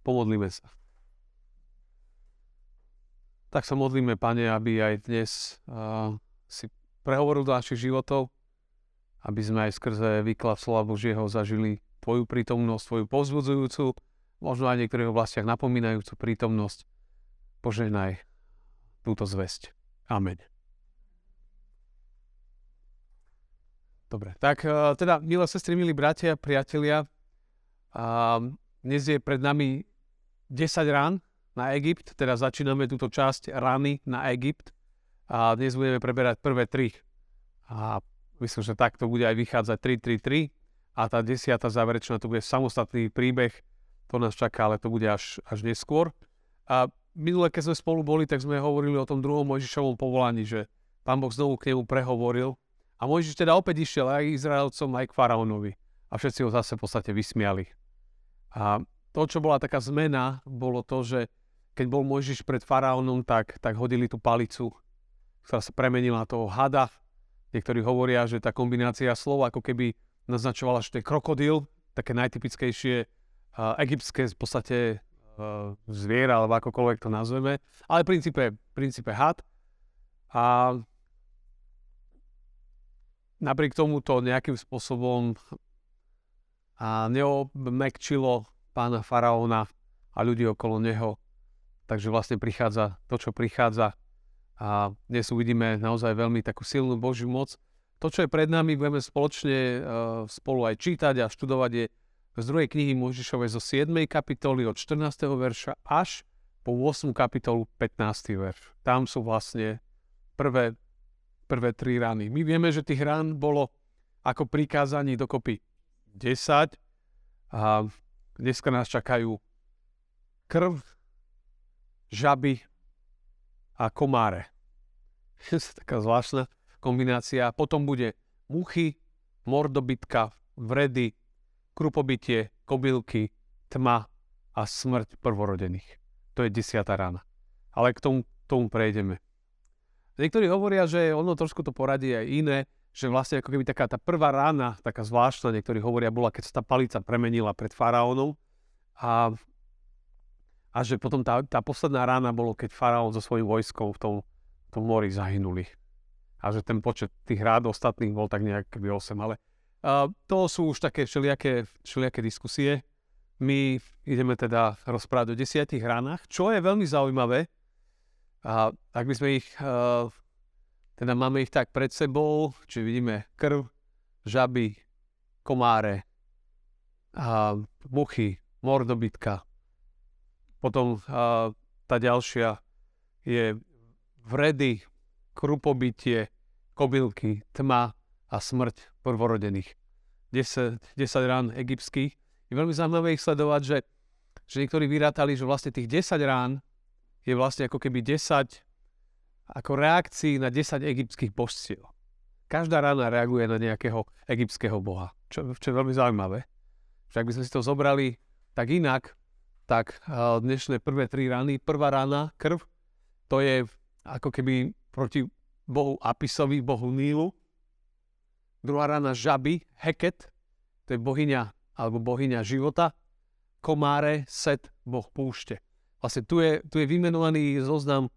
Pomodlíme sa. Tak sa modlíme, Pane, aby aj dnes uh, si prehovoril do našich životov, aby sme aj skrze výklad slova Božieho zažili Tvoju prítomnosť, Tvoju povzbudzujúcu, možno aj v niektorých oblastiach napomínajúcu prítomnosť. Požehnaj túto zväzť. Amen. Dobre, tak teda, milé sestry, milí bratia, priatelia, dnes je pred nami 10 rán na Egypt, teda začíname túto časť rány na Egypt a dnes budeme preberať prvé tri. A myslím, že takto bude aj vychádzať 3, 3, 3 a tá desiata záverečná to bude samostatný príbeh, to nás čaká, ale to bude až, až neskôr. A minule, keď sme spolu boli, tak sme hovorili o tom druhom Mojžišovom povolaní, že pán Boh znovu k nemu prehovoril a Mojžiš teda opäť išiel aj Izraelcom, aj k faraónovi. A všetci ho zase v podstate vysmiali. A to, čo bola taká zmena, bolo to, že keď bol Mojžiš pred faraónom, tak, tak hodili tú palicu, ktorá sa premenila toho hada. Niektorí hovoria, že tá kombinácia slov ako keby naznačovala, že to je krokodil, také najtypickejšie uh, egyptské v podstate uh, zviera, alebo akokoľvek to nazveme. Ale v princípe, v princípe had. A napriek tomu to nejakým spôsobom a neobmekčilo pána faraóna a ľudí okolo neho. Takže vlastne prichádza to, čo prichádza. A dnes uvidíme naozaj veľmi takú silnú Božiu moc. To, čo je pred nami, budeme spoločne uh, spolu aj čítať a študovať je z druhej knihy Možišovej zo 7. kapitoly od 14. verša až po 8. kapitolu 15. verš. Tam sú vlastne prvé prvé tri rany. My vieme, že tých rán bolo ako prikázaní dokopy 10 a dneska nás čakajú krv, žaby a komáre. Taká zvláštna kombinácia. Potom bude muchy, mordobytka, vredy, krupobytie, kobylky, tma a smrť prvorodených. To je desiatá rána. Ale k tomu, tomu prejdeme. Niektorí hovoria, že ono trošku to poradí aj iné, že vlastne ako keby taká tá prvá rána, taká zvláštna, niektorí hovoria, bola, keď sa tá palica premenila pred faraónom a, a že potom tá, tá posledná rána bolo, keď faraón so svojím vojskom v tom, tom mori zahynuli. A že ten počet tých rád ostatných bol tak nejak keby 8, ale a, to sú už také všelijaké, všelijaké diskusie. My ideme teda rozprávať o desiatich ránach, čo je veľmi zaujímavé, a ak by sme ich, uh, teda máme ich tak pred sebou, či vidíme krv, žaby, komáre, a muchy, mordobytka. Potom uh, tá ďalšia je vredy, krupobytie, kobylky, tma a smrť prvorodených. 10, 10 rán egyptských. Je veľmi zaujímavé ich sledovať, že, že niektorí vyrátali, že vlastne tých 10 rán je vlastne ako keby 10 ako reakcií na 10 egyptských božstiev. Každá rána reaguje na nejakého egyptského boha, čo, čo je veľmi zaujímavé. Však by sme si to zobrali tak inak, tak dnešné prvé tri rány, prvá rána, krv, to je ako keby proti bohu Apisovi, bohu Nílu. Druhá rána žaby, Heket, to je bohyňa alebo bohyňa života. Komáre, Set, boh púšte. Vlastne tu je, tu je vymenovaný zoznam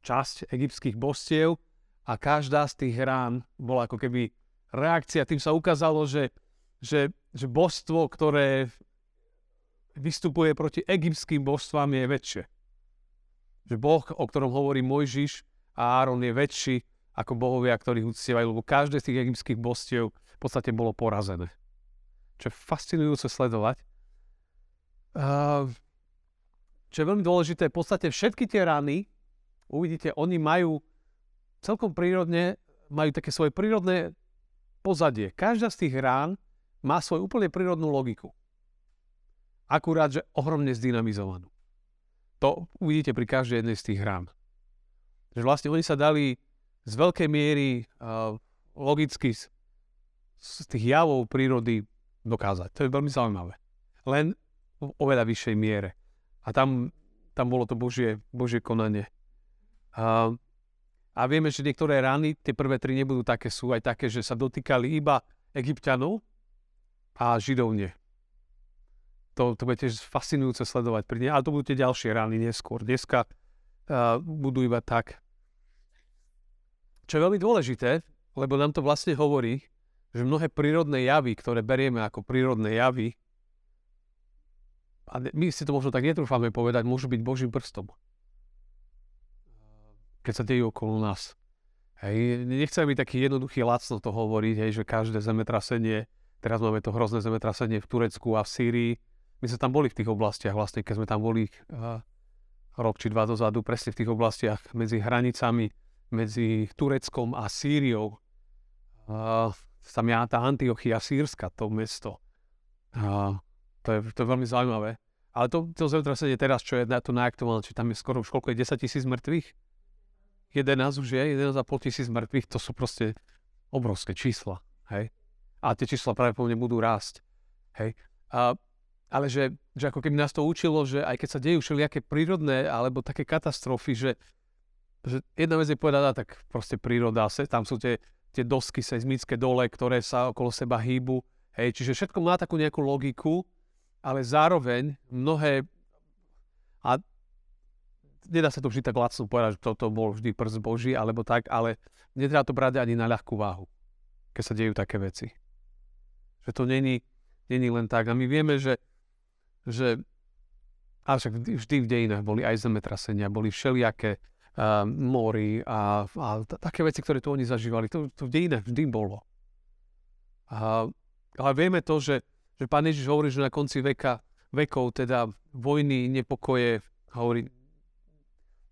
časť egyptských bostiev a každá z tých rán bola ako keby reakcia. Tým sa ukázalo, že, že, že božstvo, ktoré vystupuje proti egyptským božstvám je väčšie. Že Boh, o ktorom hovorí Mojžiš a Áron je väčší ako bohovia, ktorých uctievajú, lebo každé z tých egyptských bostiev v podstate bolo porazené. Čo je fascinujúce sledovať. Uh, čo je veľmi dôležité, v podstate všetky tie rany, uvidíte, oni majú celkom prírodne, majú také svoje prírodné pozadie. Každá z tých rán má svoju úplne prírodnú logiku. Akurát, že ohromne zdynamizovanú. To uvidíte pri každej jednej z tých rán. Že vlastne oni sa dali z veľkej miery logicky z, z tých javov prírody dokázať. To je veľmi zaujímavé. Len v oveľa vyššej miere. A tam, tam bolo to Božie, Božie konanie. A, a vieme, že niektoré rány, tie prvé tri nebudú také, sú aj také, že sa dotýkali iba egyptianov a židov nie. to, to bude tiež fascinujúce sledovať. Pri ale to budú tie ďalšie rány neskôr. Dneska uh, budú iba tak. Čo je veľmi dôležité, lebo nám to vlastne hovorí, že mnohé prírodné javy, ktoré berieme ako prírodné javy, a my si to možno tak netrúfame povedať, môžu byť Božím prstom. Keď sa dejú okolo nás. Hej, nechcem byť taký jednoduchý lacno to hovoriť, hej, že každé zemetrasenie, teraz máme to hrozné zemetrasenie v Turecku a v Sýrii, my sme tam boli v tých oblastiach vlastne, keď sme tam boli uh, rok či dva dozadu, presne v tých oblastiach medzi hranicami, medzi Tureckom a Sýriou. Uh, tam je tá Antiochia Sýrska, to mesto. Uh, to, je, to je veľmi zaujímavé. Ale to, to zemetrasenie teraz, čo je na to najaktuálne, či tam je skoro už koľko je 10 tisíc mŕtvych? 11 už je, 11,5 tisíc mŕtvych, to sú proste obrovské čísla. Hej? A tie čísla práve po mne budú rásť. Hej? A ale že, že ako keby nás to učilo, že aj keď sa dejú všelijaké prírodné alebo také katastrofy, že, že jedna vec je povedať, tak proste príroda, tam sú tie, tie dosky seizmické dole, ktoré sa okolo seba hýbu. Hej, čiže všetko má takú nejakú logiku, ale zároveň mnohé a nedá sa to vždy tak lacno povedať, že toto bol vždy prst Boží, alebo tak, ale netreba to brať ani na ľahkú váhu, keď sa dejú také veci. Že to není, není len tak. A my vieme, že že a však vždy v dejinách boli aj zemetrasenia, boli všelijaké uh, mori a, a také veci, ktoré tu oni zažívali. To, to v dejinách vždy bolo. A, ale vieme to, že, že pán Ježiš hovorí, že na konci veka, vekov, teda vojny, nepokoje, hovorí,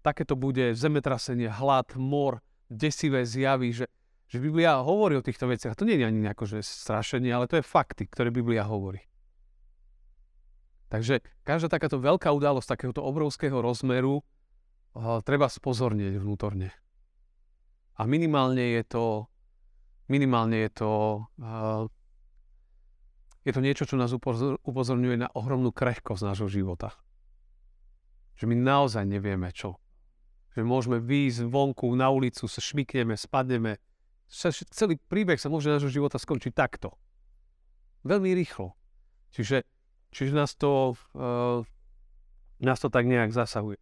takéto bude zemetrasenie, hlad, mor, desivé zjavy, že, že Biblia hovorí o týchto veciach. To nie je ani nejako, že strašenie, ale to je fakty, ktoré Biblia hovorí. Takže každá takáto veľká udalosť takéhoto obrovského rozmeru uh, treba spozornieť vnútorne. A minimálne je to, minimálne je to, uh, je to niečo, čo nás upozor, upozorňuje na ohromnú krehkosť nášho života. Že my naozaj nevieme čo. Že môžeme výjsť vonku na ulicu, sa šmikneme, spadneme. Celý príbeh sa môže nášho života skončiť takto. Veľmi rýchlo. Čiže Čiže nás to, uh, nás to tak nejak zasahuje.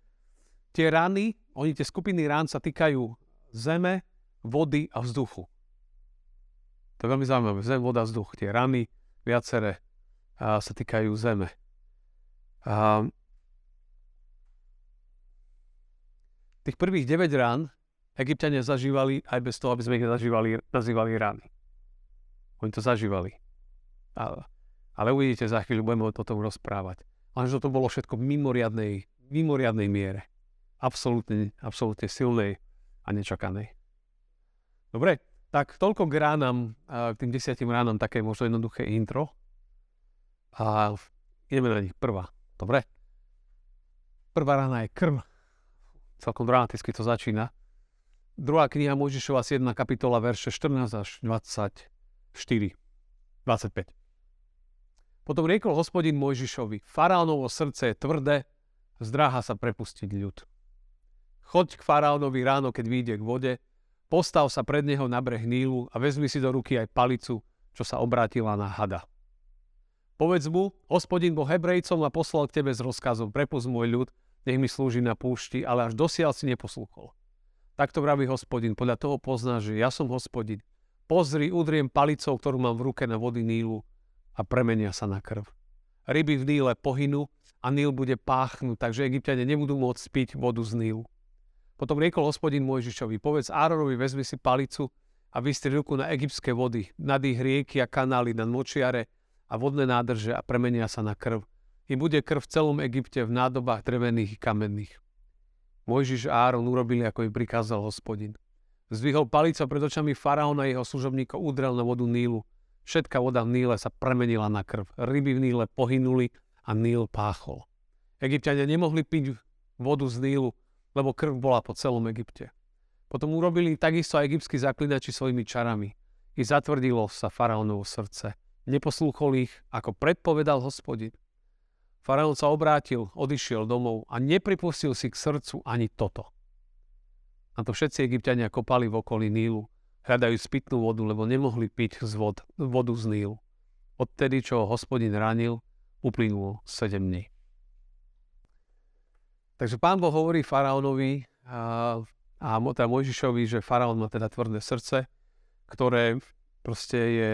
Tie rany, oni tie skupiny rán sa týkajú zeme, vody a vzduchu. To je veľmi zaujímavé. Zem, voda, vzduch. Tie rany, viaceré, uh, sa týkajú zeme. Uh, tých prvých 9 rán Egyptiania zažívali aj bez toho, aby sme ich zažívali, nazývali rany. Oni to zažívali. A ale uvidíte, za chvíľu budeme o tom rozprávať. Ale že to bolo všetko v mimoriadnej, mimoriadnej miere. Absolútne, absolútne silnej a nečakanej. Dobre, tak toľko k ránam, k tým desiatim ránam, také možno jednoduché intro. A ideme na nich prvá. Dobre? Prvá rána je krv. Celkom dramaticky to začína. Druhá kniha Mojžišova 7. kapitola, verše 14 až 24. 25. Potom riekol hospodin Mojžišovi, faraónovo srdce je tvrdé, zdráha sa prepustiť ľud. Choď k faraónovi ráno, keď vyjde k vode, postav sa pred neho na breh Nílu a vezmi si do ruky aj palicu, čo sa obrátila na hada. Povedz mu, hospodin bol Hebrejcom a poslal k tebe s rozkazom, prepust môj ľud, nech mi slúži na púšti, ale až dosiaľ si neposlúchol. Takto vraví hospodin, podľa toho pozná, že ja som hospodin. Pozri, udriem palicou, ktorú mám v ruke na vody Nílu a premenia sa na krv. Ryby v Níle pohynú a Níl bude páchnúť, takže egyptiania nebudú môcť piť vodu z Nílu. Potom riekol hospodin Mojžišovi, povedz Áronovi, vezmi si palicu a vystri ruku na egyptské vody, nad ich rieky a kanály, na močiare a vodné nádrže a premenia sa na krv. I bude krv v celom Egypte v nádobách drevených i kamenných. Mojžiš a Áron urobili, ako im prikázal hospodin. Zdvihol palica pred očami faraóna a jeho služobníkov udrel na vodu Nílu Všetká voda v Níle sa premenila na krv. Ryby v Níle pohynuli a Níl páchol. Egyptiania nemohli piť vodu z Nílu, lebo krv bola po celom Egypte. Potom urobili takisto aj egyptskí zaklinači svojimi čarami. I zatvrdilo sa faraónovo srdce. Neposlúchol ich, ako predpovedal hospodin. Faraón sa obrátil, odišiel domov a nepripustil si k srdcu ani toto. Na to všetci egyptiania kopali v okolí Nílu hľadajú spitnú vodu, lebo nemohli piť z vod, vodu z Nílu. Odtedy, čo ho hospodin ranil, uplynulo 7 dní. Takže pán Boh hovorí faraónovi a, a teda Mojžišovi, že faraón má teda tvrdé srdce, ktoré proste je,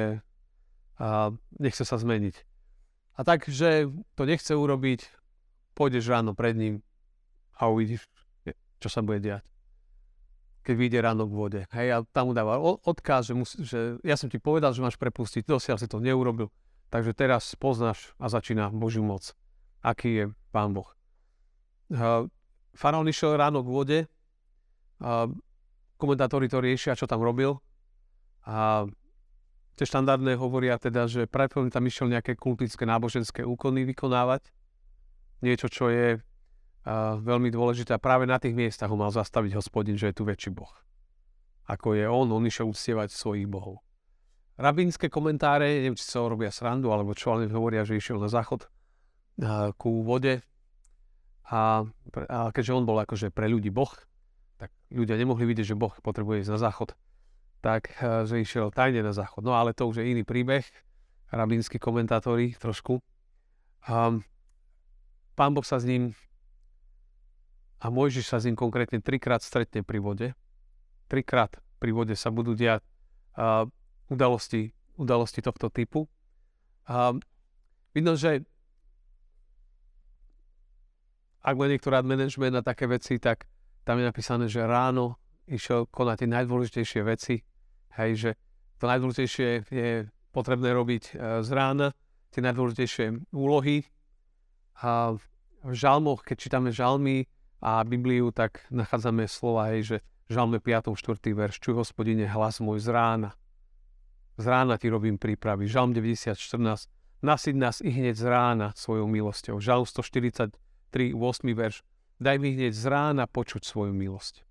a, nechce sa zmeniť. A tak, že to nechce urobiť, pôjdeš ráno pred ním a uvidíš, čo sa bude diať. Keď vyjde ráno k vode. Hej, a tam mu dáva odkaz, že, musí, že ja som ti povedal, že máš prepustiť, dosiaľ si to neurobil. Takže teraz poznáš a začína Božiu moc. Aký je Pán Boh. Faraón išiel ráno k vode, komentátori to riešia, čo tam robil. A tie štandardné hovoria teda, že pravdepodobne tam išiel nejaké kultické náboženské úkony vykonávať. Niečo, čo je a, veľmi dôležité. A práve na tých miestach ho mal zastaviť hospodin, že je tu väčší boh. Ako je on, on išiel uctievať svojich bohov. Rabínske komentáre, neviem, či sa robia srandu, alebo čo, ale hovoria, že išiel na záchod a, ku vode, a, a keďže on bol akože pre ľudí Boh, tak ľudia nemohli vidieť, že Boh potrebuje ísť na záchod. Tak, e, že išiel tajne na záchod. No ale to už je iný príbeh. Rabínsky komentátori trošku. A, pán Boh sa s ním a Mojžiš sa s ním konkrétne trikrát stretne pri vode. Trikrát pri vode sa budú diať a, udalosti, udalosti tohto typu. A, vidno, že ak má niekto rád management a také veci, tak tam je napísané, že ráno išiel konať tie najdôležitejšie veci. Hej, že to najdôležitejšie je potrebné robiť e, z rána, tie najdôležitejšie úlohy. A v žalmoch, keď čítame žalmy a Bibliu, tak nachádzame slova, hej, že žalme 5. 4. verš, čuj hospodine hlas môj z rána. Z rána ti robím prípravy. Žalm 90, 14. Nasyť nás i hneď z rána svojou milosťou. Žalm 140, 3, 8 verš. Daj mi hneď z rána počuť svoju milosť.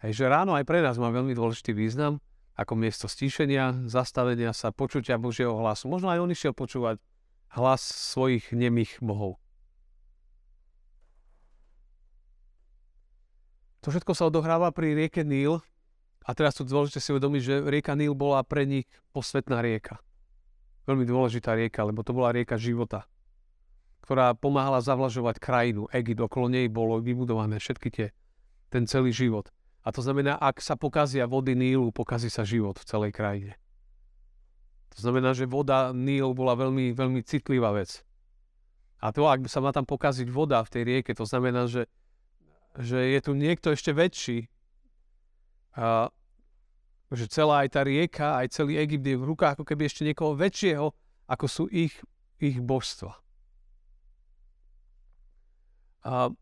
Hej, že ráno aj pre nás má veľmi dôležitý význam, ako miesto stíšenia, zastavenia sa, počutia Božieho hlasu. Možno aj on išiel počúvať hlas svojich nemých bohov. To všetko sa odohráva pri rieke Níl a teraz tu dôležité si uvedomiť, že rieka Níl bola pre nich posvetná rieka. Veľmi dôležitá rieka, lebo to bola rieka života ktorá pomáhala zavlažovať krajinu. Egypt, okolo nej bolo vybudované všetky tie, ten celý život. A to znamená, ak sa pokazia vody Nílu, pokazí sa život v celej krajine. To znamená, že voda Nílu bola veľmi, veľmi citlivá vec. A to, ak sa má tam pokaziť voda v tej rieke, to znamená, že, že je tu niekto ešte väčší. A, že celá aj tá rieka, aj celý Egypt je v rukách ako keby ešte niekoho väčšieho, ako sú ich, ich božstva. A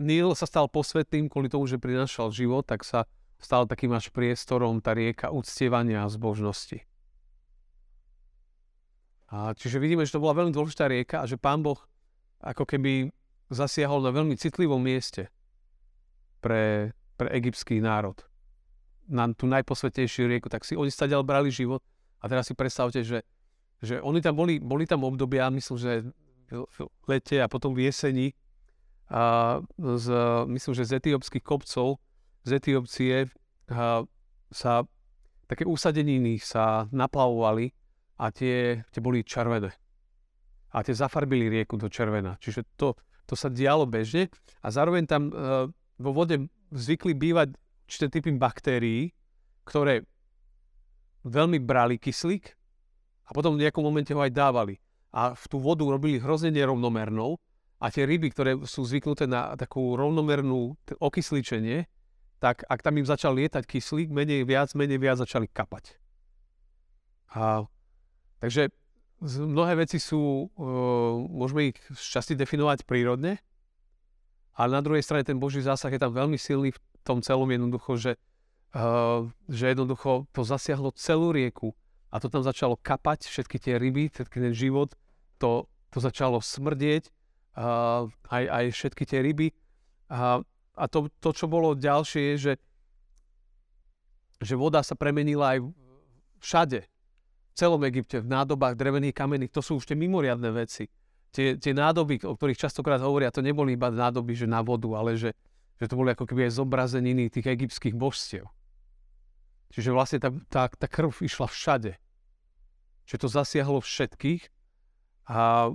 Níl sa stal posvetným kvôli tomu, že prinašal život, tak sa stal takým až priestorom tá rieka uctievania a zbožnosti. A čiže vidíme, že to bola veľmi dôležitá rieka a že pán Boh ako keby zasiahol na veľmi citlivom mieste pre, pre egyptský národ. Na tú najposvetejšiu rieku, tak si oni stadiaľ brali život a teraz si predstavte, že, že oni tam boli, boli tam obdobia, myslím, že v lete a potom v jeseni, a z, myslím, že z etiópskych kopcov, z Etiópcie sa také úsadeniny sa naplavovali a tie, tie boli červené. A tie zafarbili rieku do červená. Čiže to, to sa dialo bežne a zároveň tam uh, vo vode zvykli bývať určité typy baktérií, ktoré veľmi brali kyslík a potom v nejakom momente ho aj dávali. A v tú vodu robili hrozne nerovnomernou a tie ryby, ktoré sú zvyknuté na takú rovnomernú okysličenie, tak ak tam im začal lietať kyslík, menej viac, menej viac začali kapať. A, takže mnohé veci sú, uh, môžeme ich šťastie definovať prírodne, ale na druhej strane ten Boží zásah je tam veľmi silný v tom celom jednoducho, že, uh, že jednoducho to zasiahlo celú rieku a to tam začalo kapať, všetky tie ryby, všetky ten život, to, to začalo smrdieť uh, aj, aj všetky tie ryby. A, a to, to, čo bolo ďalšie, je, že, že voda sa premenila aj všade. V celom Egypte, v nádobách drevených kamenných, to sú už tie mimoriadne veci. Tie, tie nádoby, o ktorých častokrát hovoria, to neboli iba nádoby, že na vodu, ale že, že to boli ako keby aj zobrazeniny tých egyptských božstiev. Čiže vlastne tá, tá, tá krv išla všade. Čiže to zasiahlo všetkých a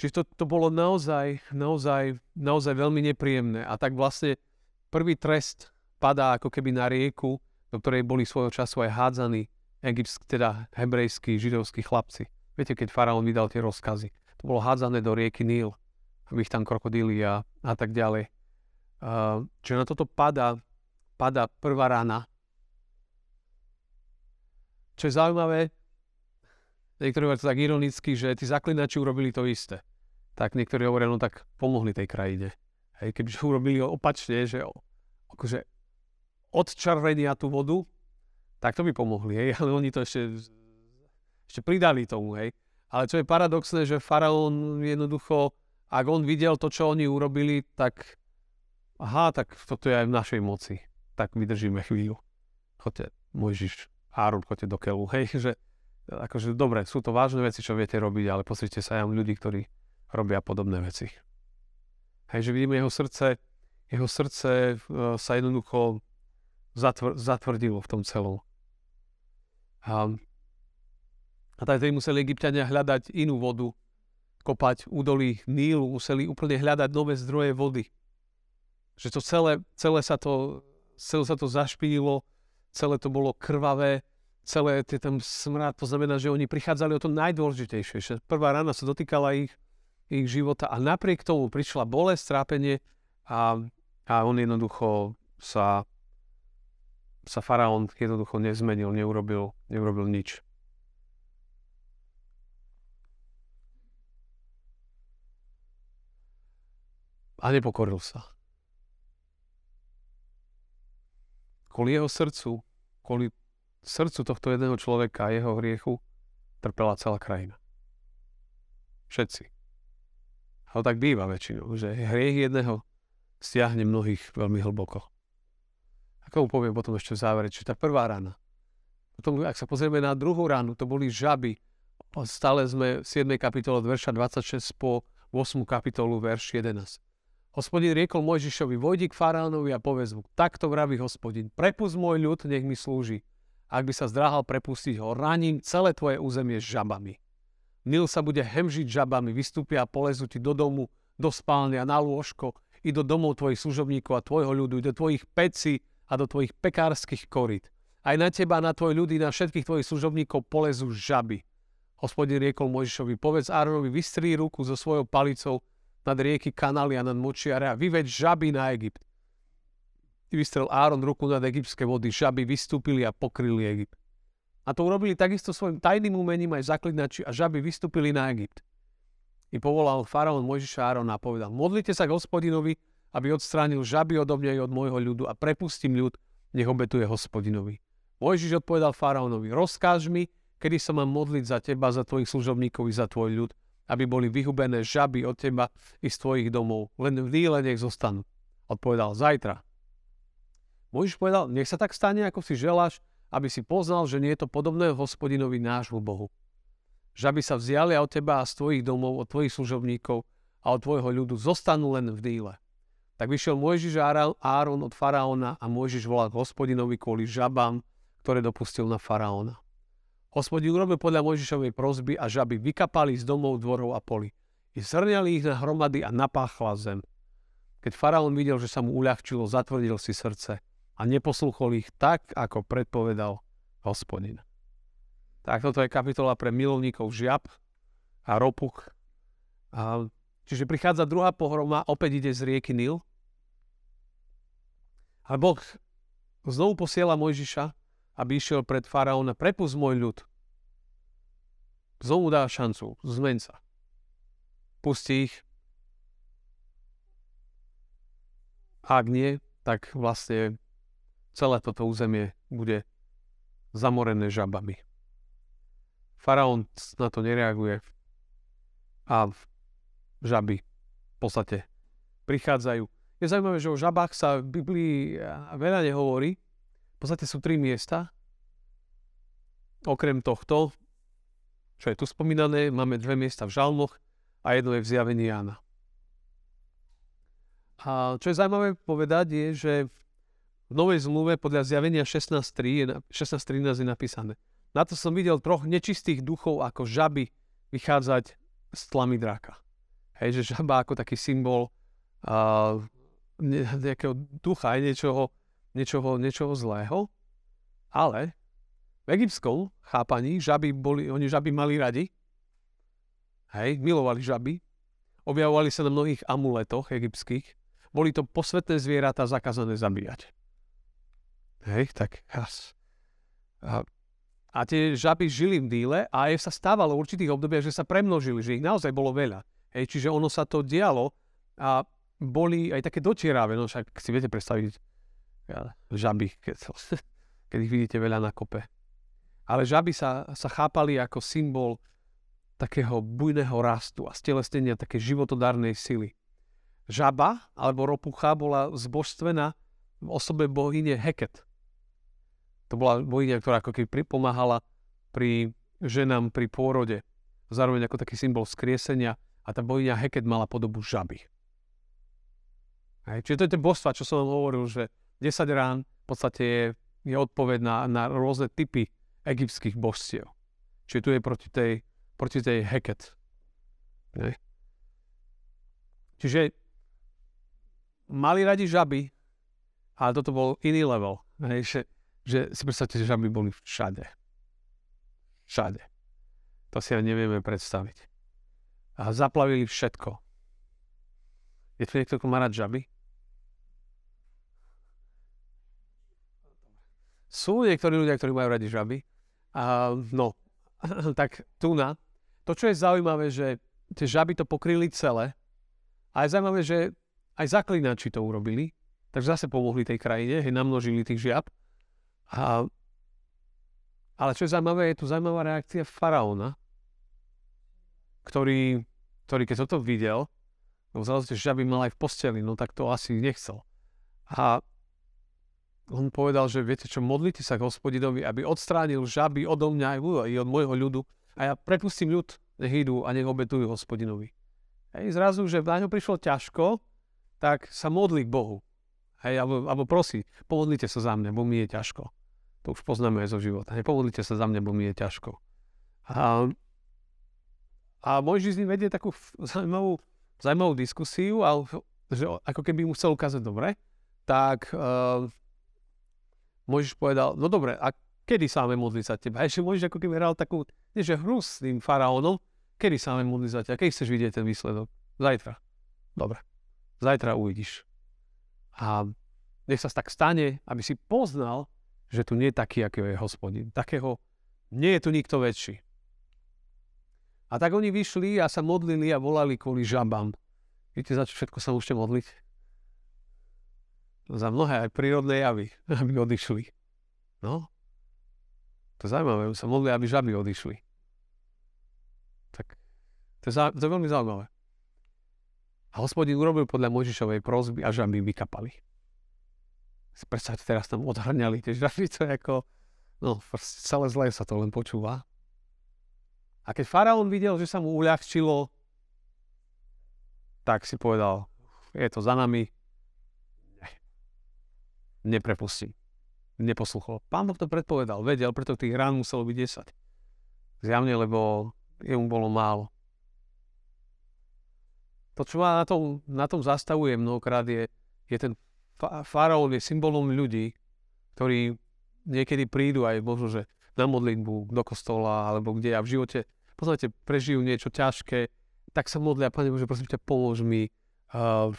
Čiže to, to bolo naozaj, naozaj, naozaj veľmi nepríjemné. A tak vlastne prvý trest padá ako keby na rieku, do ktorej boli svojho času aj hádzaní egyptskí, teda hebrejskí, židovskí chlapci. Viete, keď faraón vydal tie rozkazy. To bolo hádzané do rieky Níl, aby ich tam krokodíli a, a tak ďalej. Čiže na toto padá, padá prvá rána. Čo je zaujímavé, niektorí to tak ironicky, že tí zaklinači urobili to isté tak niektorí hovoria, no tak pomohli tej krajine. Hej, kebyže urobili opačne, že akože odčervenia tú vodu, tak to by pomohli, hej, ale oni to ešte, ešte pridali tomu, hej. Ale čo je paradoxné, že faraón jednoducho, ak on videl to, čo oni urobili, tak aha, tak toto je aj v našej moci. Tak vydržíme chvíľu. Choďte, Mojžiš, Áron, choďte do keľu, hej, že akože dobre, sú to vážne veci, čo viete robiť, ale pozrite sa aj ľudí, ktorí robia podobné veci. Hej, že vidíme jeho srdce, jeho srdce uh, sa jednoducho zatvr- zatvrdilo v tom celom. A, a tak tedy museli egyptiania hľadať inú vodu, kopať údolí Nílu, museli úplne hľadať nové zdroje vody. Že to celé, celé, sa to, celé sa to zašpinilo, celé to bolo krvavé, celé je tam smrad, to znamená, že oni prichádzali o to najdôležitejšie. Prvá rána sa dotýkala ich ich života a napriek tomu prišla bolesť, trápenie a, a on jednoducho sa, sa faraón jednoducho nezmenil, neurobil, neurobil nič. A nepokoril sa. Kvôli jeho srdcu, kvôli srdcu tohto jedného človeka a jeho hriechu trpela celá krajina. Všetci. Ale tak býva väčšinou, že hriech jedného stiahne mnohých veľmi hlboko. Ako mu poviem potom ešte v závere, čiže tá prvá rána. Potom, ak sa pozrieme na druhú ránu, to boli žaby. Stále sme v 7. kapitole od verša 26 po 8. kapitolu, verš 11. Hospodin riekol Mojžišovi, vojdi k faraónovi a povedz mu, takto vraví hospodin, prepust môj ľud, nech mi slúži. Ak by sa zdráhal prepustiť ho, raním celé tvoje územie žabami. Nil sa bude hemžiť žabami, vystúpia a polezú ti do domu, do spálne a na lôžko, i do domov tvojich služobníkov a tvojho ľudu, i do tvojich pecí a do tvojich pekárskych korít. Aj na teba, na tvoj ľudí, na všetkých tvojich služobníkov polezú žaby. Hospodin riekol Mojžišovi, povedz Áronovi, vystrí ruku so svojou palicou nad rieky kanály a nad močiare a vyveď žaby na Egypt. Vystrel Áron ruku nad egyptské vody, žaby vystúpili a pokryli Egypt. A to urobili takisto svojim tajným umením aj zaklinači a žaby vystúpili na Egypt. I povolal faraón Mojžiša Árona a povedal, modlite sa k hospodinovi, aby odstránil žaby odo mňa i od môjho ľudu a prepustím ľud, nech obetuje hospodinovi. Mojžiš odpovedal faraónovi, rozkáž mi, kedy sa mám modliť za teba, za tvojich služobníkov i za tvoj ľud, aby boli vyhubené žaby od teba i z tvojich domov, len v díle nech zostanú. Odpovedal, zajtra. Mojžiš povedal, nech sa tak stane, ako si želáš, aby si poznal, že nie je to podobné hospodinovi nášmu Bohu. Že aby sa vziali od teba a z tvojich domov, od tvojich služobníkov a od tvojho ľudu zostanú len v díle. Tak vyšiel Mojžiš a Áron od faraóna a Mojžiš volal hospodinovi kvôli žabám, ktoré dopustil na faraóna. Hospodin urobil podľa Mojžišovej prozby a žaby vykapali z domov, dvorov a poli. I zrňali ich na hromady a napáchla zem. Keď faraón videl, že sa mu uľahčilo, zatvrdil si srdce a neposluchol ich tak, ako predpovedal hospodin. Tak toto je kapitola pre milovníkov žiab a ropuch. A, čiže prichádza druhá pohroma, opäť ide z rieky Nil. A Boh znovu posiela Mojžiša, aby išiel pred faraóna, prepust môj ľud. Znovu dá šancu, zmeň sa. Pusti ich. Ak nie, tak vlastne celé toto územie bude zamorené žabami. Faraón na to nereaguje a žaby v podstate prichádzajú. Je zaujímavé, že o žabách sa v Biblii veľa nehovorí. V podstate sú tri miesta. Okrem tohto, čo je tu spomínané, máme dve miesta v Žalmoch a jedno je v zjavení Jána. A čo je zaujímavé povedať je, že v Novej zmluve podľa zjavenia 16.13 je napísané. Na to som videl troch nečistých duchov ako žaby vychádzať z tlamy draka. Hej, že žaba ako taký symbol uh, nejakého ducha, aj niečoho, niečoho, niečoho zlého. Ale v egyptskom chápaní žaby boli, oni žaby mali radi. Hej, milovali žaby. Objavovali sa na mnohých amuletoch egyptských. Boli to posvetné zvieratá zakázané zabíjať. Hej, tak jas. A, a tie žaby žili v díle a aj sa stávalo v určitých obdobiach, že sa premnožili, že ich naozaj bolo veľa. Hej, čiže ono sa to dialo a boli aj také dočieravé, no však si viete predstaviť ja, žaby, keď, keď ich vidíte veľa na kope. Ale žaby sa, sa chápali ako symbol takého bujného rastu a stelesnenia také životodárnej sily. Žaba alebo ropucha bola zbožstvená v osobe bohyne Heket. To bola bohyňa, ktorá ako keby pomáhala pri ženám pri pôrode. Zároveň ako taký symbol skriesenia a tá bohyňa Heket mala podobu žaby. Hej. Čiže to je tie božstva, čo som vám hovoril, že 10 rán v podstate je, je odpoveď na, na rôzne typy egyptských božstiev. Čiže tu je proti tej, proti tej Heket. Hej. Čiže mali radi žaby, ale toto bol iný level. Hej, že, že si predstavte, že žaby boli všade. Všade. To si aj nevieme predstaviť. A zaplavili všetko. Je tu niekto, kto má rád žaby? Sú niektorí ľudia, ktorí majú radi žaby. A, no, tak tu. To, čo je zaujímavé, že tie žaby to pokryli celé. A je zaujímavé, že aj zaklinači to urobili, takže zase pomohli tej krajine, hej, namnožili tých žiab. A, ale čo je zaujímavé, je tu zaujímavá reakcia faraóna, ktorý, ktorý keď toto videl, no zrazu že žaby mal aj v posteli, no tak to asi nechcel. A on povedal, že viete čo, modlite sa k hospodinovi, aby odstránil žaby odo mňa aj od môjho ľudu a ja prepustím ľud, nech idú a nech obetujú hospodinovi. Hej, zrazu, že na ňo prišlo ťažko, tak sa modli k Bohu. Hej, alebo, alebo prosí, pomodlite sa za mňa, bo mi je ťažko. To už poznáme aj zo života. Hej, pomodlite sa za mňa, bo mi je ťažko. A, a Mojžiš s ním vedie takú zaujímavú, zaujímavú diskusiu, ale, že ako keby mu chcel ukázať dobre, tak uh, Mojžiš povedal, no dobre, a kedy sa máme modliť za teba? Ešte Mojžiš ako keby hral takú, nie že hru s tým faraónom, kedy sa máme modliť za teba? Keď chceš vidieť ten výsledok? Zajtra. Dobre zajtra uvidíš. A nech sa tak stane, aby si poznal, že tu nie je taký, aký je hospodin. Takého, nie je tu nikto väčší. A tak oni vyšli a sa modlili a volali kvôli žabám. Viete, za čo všetko sa môžete modliť? Za mnohé aj prírodné javy, aby odišli. No, to je zaujímavé, sa modli, aby žaby odišli. Tak to je, to je veľmi zaujímavé. A hospodin urobil podľa Možišovej prozby a žaby vykapali. Si predstavte, teraz tam odhrňali tie je ako, no, celé zle sa to len počúva. A keď faraón videl, že sa mu uľahčilo, tak si povedal, je to za nami, ne, neprepustím. Neposluchol. Pán Boh to predpovedal, vedel, preto tých rán muselo byť 10. Zjavne, lebo jemu bolo málo. To, čo ma na tom, na tom zastavuje mnohokrát, je, je ten faraón, je symbolom ľudí, ktorí niekedy prídu aj možno, že na modlitbu do kostola alebo kde a v živote, pozrite, prežijú niečo ťažké, tak sa modlia, Pane Bože, prosím ťa, pomôž mi. Uh,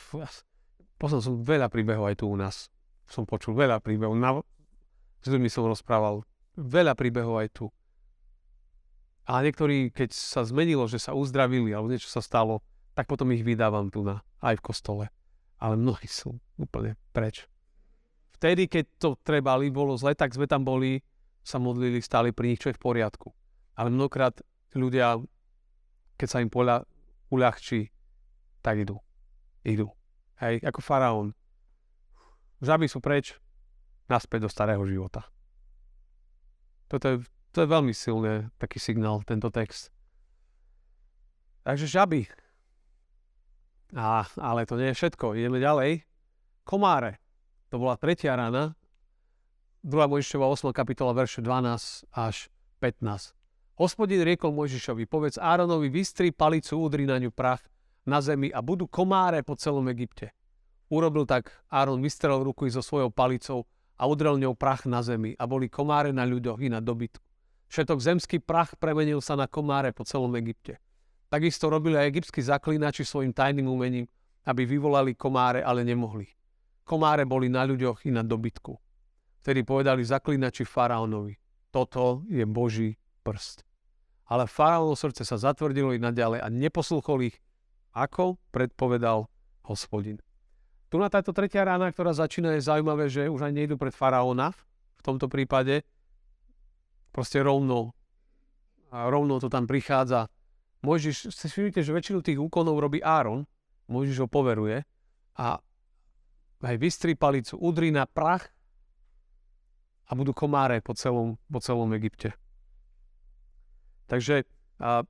poznal som veľa príbehov aj tu u nás. Som počul veľa príbehov. Na, s ľuďmi som rozprával. Veľa príbehov aj tu. A niektorí, keď sa zmenilo, že sa uzdravili alebo niečo sa stalo, tak potom ich vydávam tu na, aj v kostole. Ale mnohí sú úplne preč. Vtedy, keď to trebali, bolo zle, tak sme tam boli, sa modlili, stáli pri nich, čo je v poriadku. Ale mnohokrát ľudia, keď sa im poľa, uľahčí, tak idú. Idú. Hej, ako faraón. Žaby sú preč, naspäť do starého života. Toto je, to je veľmi silný taký signál, tento text. Takže žaby, a, ale to nie je všetko. Ideme ďalej. Komáre. To bola tretia rána. 2. Mojžišova 8. kapitola, verše 12 až 15. Hospodin riekol Mojžišovi, povedz Áronovi, vystri palicu, udri na ňu prach, na zemi a budú komáre po celom Egypte. Urobil tak, Áron vystrel ruku so svojou palicou a udrel ňou prach na zemi a boli komáre na ľuďoch i na dobytku. Všetok zemský prach premenil sa na komáre po celom Egypte. Takisto robili aj egyptskí zaklínači svojim tajným umením, aby vyvolali komáre, ale nemohli. Komáre boli na ľuďoch i na dobytku. Vtedy povedali zaklínači faraónovi, toto je Boží prst. Ale faraónovo srdce sa zatvrdilo i naďalej a neposluchol ich, ako predpovedal hospodin. Tu na táto tretia rána, ktorá začína, je zaujímavé, že už ani nejdu pred faraóna v tomto prípade. Proste rovno, rovno to tam prichádza. Mojžiš, si všimnite, že väčšinu tých úkonov robí Áron, Mojžiš ho poveruje a aj vystri palicu, udri na prach a budú komáre po celom, po celom Egypte. Takže a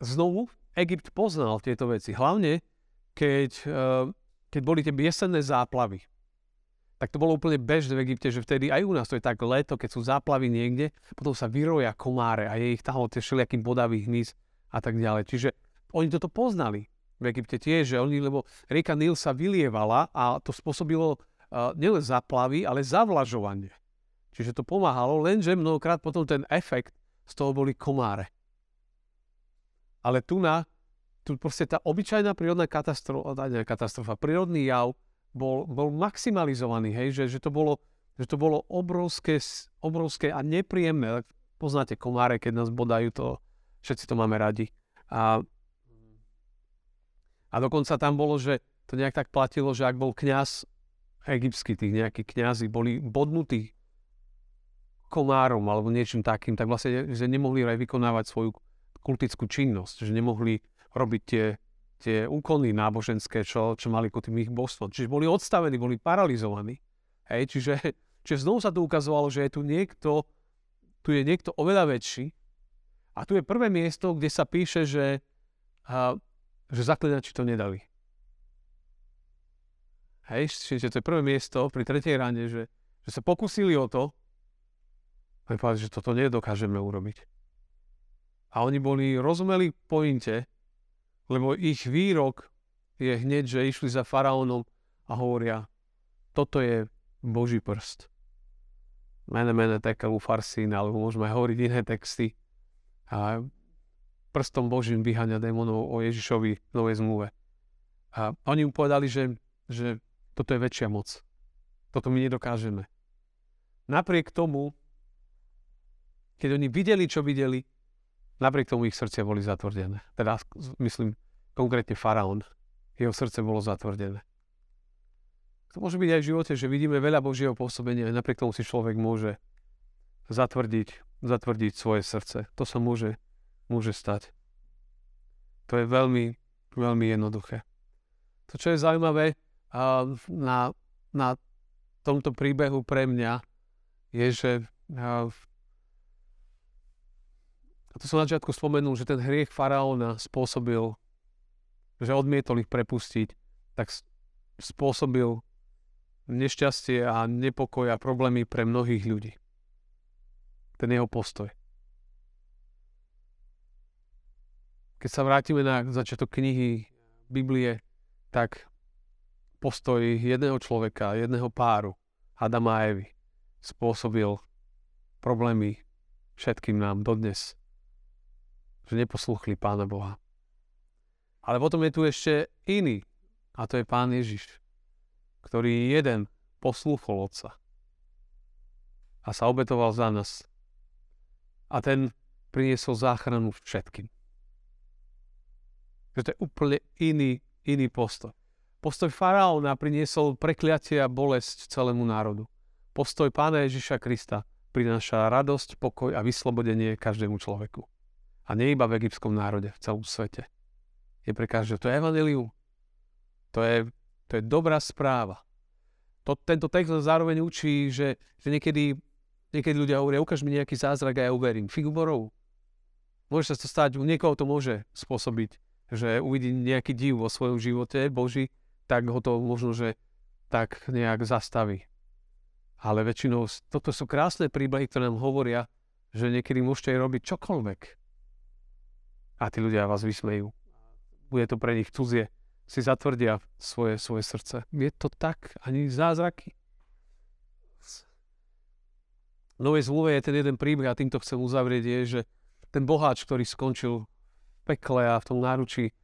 znovu Egypt poznal tieto veci. Hlavne, keď keď boli tie jesenné záplavy, tak to bolo úplne bežné v Egypte, že vtedy aj u nás to je tak leto, keď sú záplavy niekde, potom sa vyroja komáre a je ich tam tie všelijaký bodavý hmyz a tak ďalej. Čiže oni toto poznali v Egypte tiež, že oni, lebo rieka Nil sa vylievala a to spôsobilo uh, nielen záplavy, ale zavlažovanie. Čiže to pomáhalo, lenže mnohokrát potom ten efekt z toho boli komáre. Ale tu na tu proste tá obyčajná prírodná katastrofa, nie katastrofa, prírodný jav bol, bol maximalizovaný, hej, že, že, to bolo, že to bolo obrovské, obrovské a nepríjemné. Poznáte komáre, keď nás bodajú, to všetci to máme radi. A, a dokonca tam bolo, že to nejak tak platilo, že ak bol kňaz egyptský, tých nejakí kňazi boli bodnutí komárom alebo niečím takým, tak vlastne že nemohli aj vykonávať svoju kultickú činnosť, že nemohli robiť tie, tie úkony náboženské, čo, čo mali ku tým ich božstvom. Čiže boli odstavení, boli paralizovaní. Hej, čiže, čiže znovu sa tu ukazovalo, že je tu niekto, tu je niekto oveľa väčší a tu je prvé miesto, kde sa píše, že, a, že zaklinači to nedali. Hej, čiže to je prvé miesto pri tretej rane, že, že sa pokusili o to, a povedali, že toto nedokážeme urobiť. A oni boli, rozumeli pointe, lebo ich výrok je hneď, že išli za faraónom a hovoria, toto je Boží prst. Mene, mene, tekelu farsín, alebo môžeme hovoriť iné texty. A prstom Božím vyháňa démonov o Ježišovi Novej zmluve. A oni mu povedali, že, že toto je väčšia moc. Toto my nedokážeme. Napriek tomu, keď oni videli, čo videli, Napriek tomu ich srdcia boli zatvrdené. Teda myslím konkrétne faraón. Jeho srdce bolo zatvrdené. To môže byť aj v živote, že vidíme veľa Božieho pôsobenia napriek tomu si človek môže zatvrdiť, zatvrdiť svoje srdce. To sa môže, môže stať. To je veľmi, veľmi jednoduché. To, čo je zaujímavé na, na tomto príbehu pre mňa, je, že a to som na začiatku spomenul, že ten hriech faraóna spôsobil, že odmietol ich prepustiť, tak spôsobil nešťastie a nepokoj a problémy pre mnohých ľudí. Ten jeho postoj. Keď sa vrátime na začiatok knihy Biblie, tak postoj jedného človeka, jedného páru, Adama a Evy, spôsobil problémy všetkým nám dodnes že neposlúchli Pána Boha. Ale potom je tu ešte iný, a to je Pán Ježiš, ktorý jeden poslúchol Otca a sa obetoval za nás. A ten priniesol záchranu všetkým. Že to je úplne iný, iný postoj. Postoj faraóna priniesol prekliatie a bolesť celému národu. Postoj Pána Ježiša Krista prináša radosť, pokoj a vyslobodenie každému človeku. A nie iba v egyptskom národe, v celom svete. Je pre každého. To je evanelium. To je, to je dobrá správa. To, tento text zároveň učí, že, že niekedy, niekedy ľudia hovoria, ukáž mi nejaký zázrak a ja uverím. Figuborov. Môže sa to stať, u niekoho to môže spôsobiť, že uvidí nejaký div vo svojom živote Boží, tak ho to možno, že tak nejak zastaví. Ale väčšinou, toto sú krásne príbehy, ktoré nám hovoria, že niekedy môžete robiť čokoľvek a tí ľudia vás vysmejú. bude to pre nich cudzie, si zatvrdia svoje, svoje srdce. Je to tak, ani zázraky. Novej zmluve je ten jeden príbeh a týmto chcem uzavrieť, je, že ten boháč, ktorý skončil v pekle a v tom náručí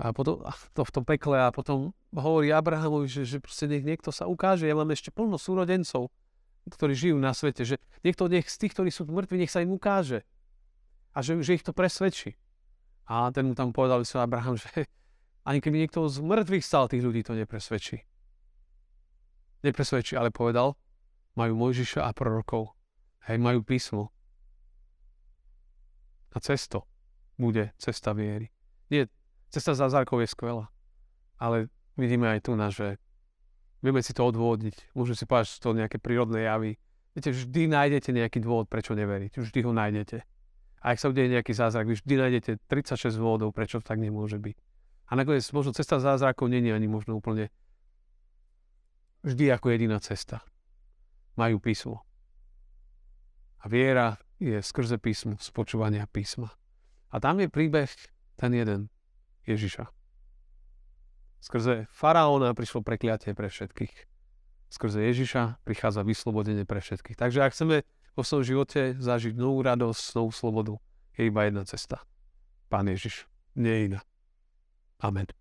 a potom a to v tom pekle a potom hovorí Abrahamovi, že, že proste nech niekto sa ukáže, ja mám ešte plno súrodencov, ktorí žijú na svete, že niekto nech z tých, ktorí sú mŕtvi, nech sa im ukáže a že, že ich to presvedčí. A ten mu tam povedal sa Abraham, že ani keby niekto z mŕtvych stal, tých ľudí to nepresvedčí. Nepresvedčí, ale povedal, majú Mojžiša a prorokov. Hej, majú písmo. A cesto bude cesta viery. Nie, cesta zázrakov je skvelá. Ale vidíme aj tu na, že vieme si to odôvodniť. Môžeme si povedať, že sú to nejaké prírodné javy. Viete, vždy nájdete nejaký dôvod, prečo neveriť. Vždy ho nájdete. A ak sa udeje nejaký zázrak, vy vždy nájdete 36 dôvodov, prečo tak nemôže byť. A nakoniec možno cesta zázrakov není ani možno úplne vždy ako jediná cesta. Majú písmo. A viera je skrze písmo, z počúvania písma. A tam je príbeh ten jeden, Ježiša. Skrze faraóna prišlo prekliatie pre všetkých. Skrze Ježiša prichádza vyslobodenie pre všetkých. Takže ak chceme vo svojom živote zažiť novú radosť, novú slobodu, je iba jedna cesta. Pán Ježiš, nie iná. Amen.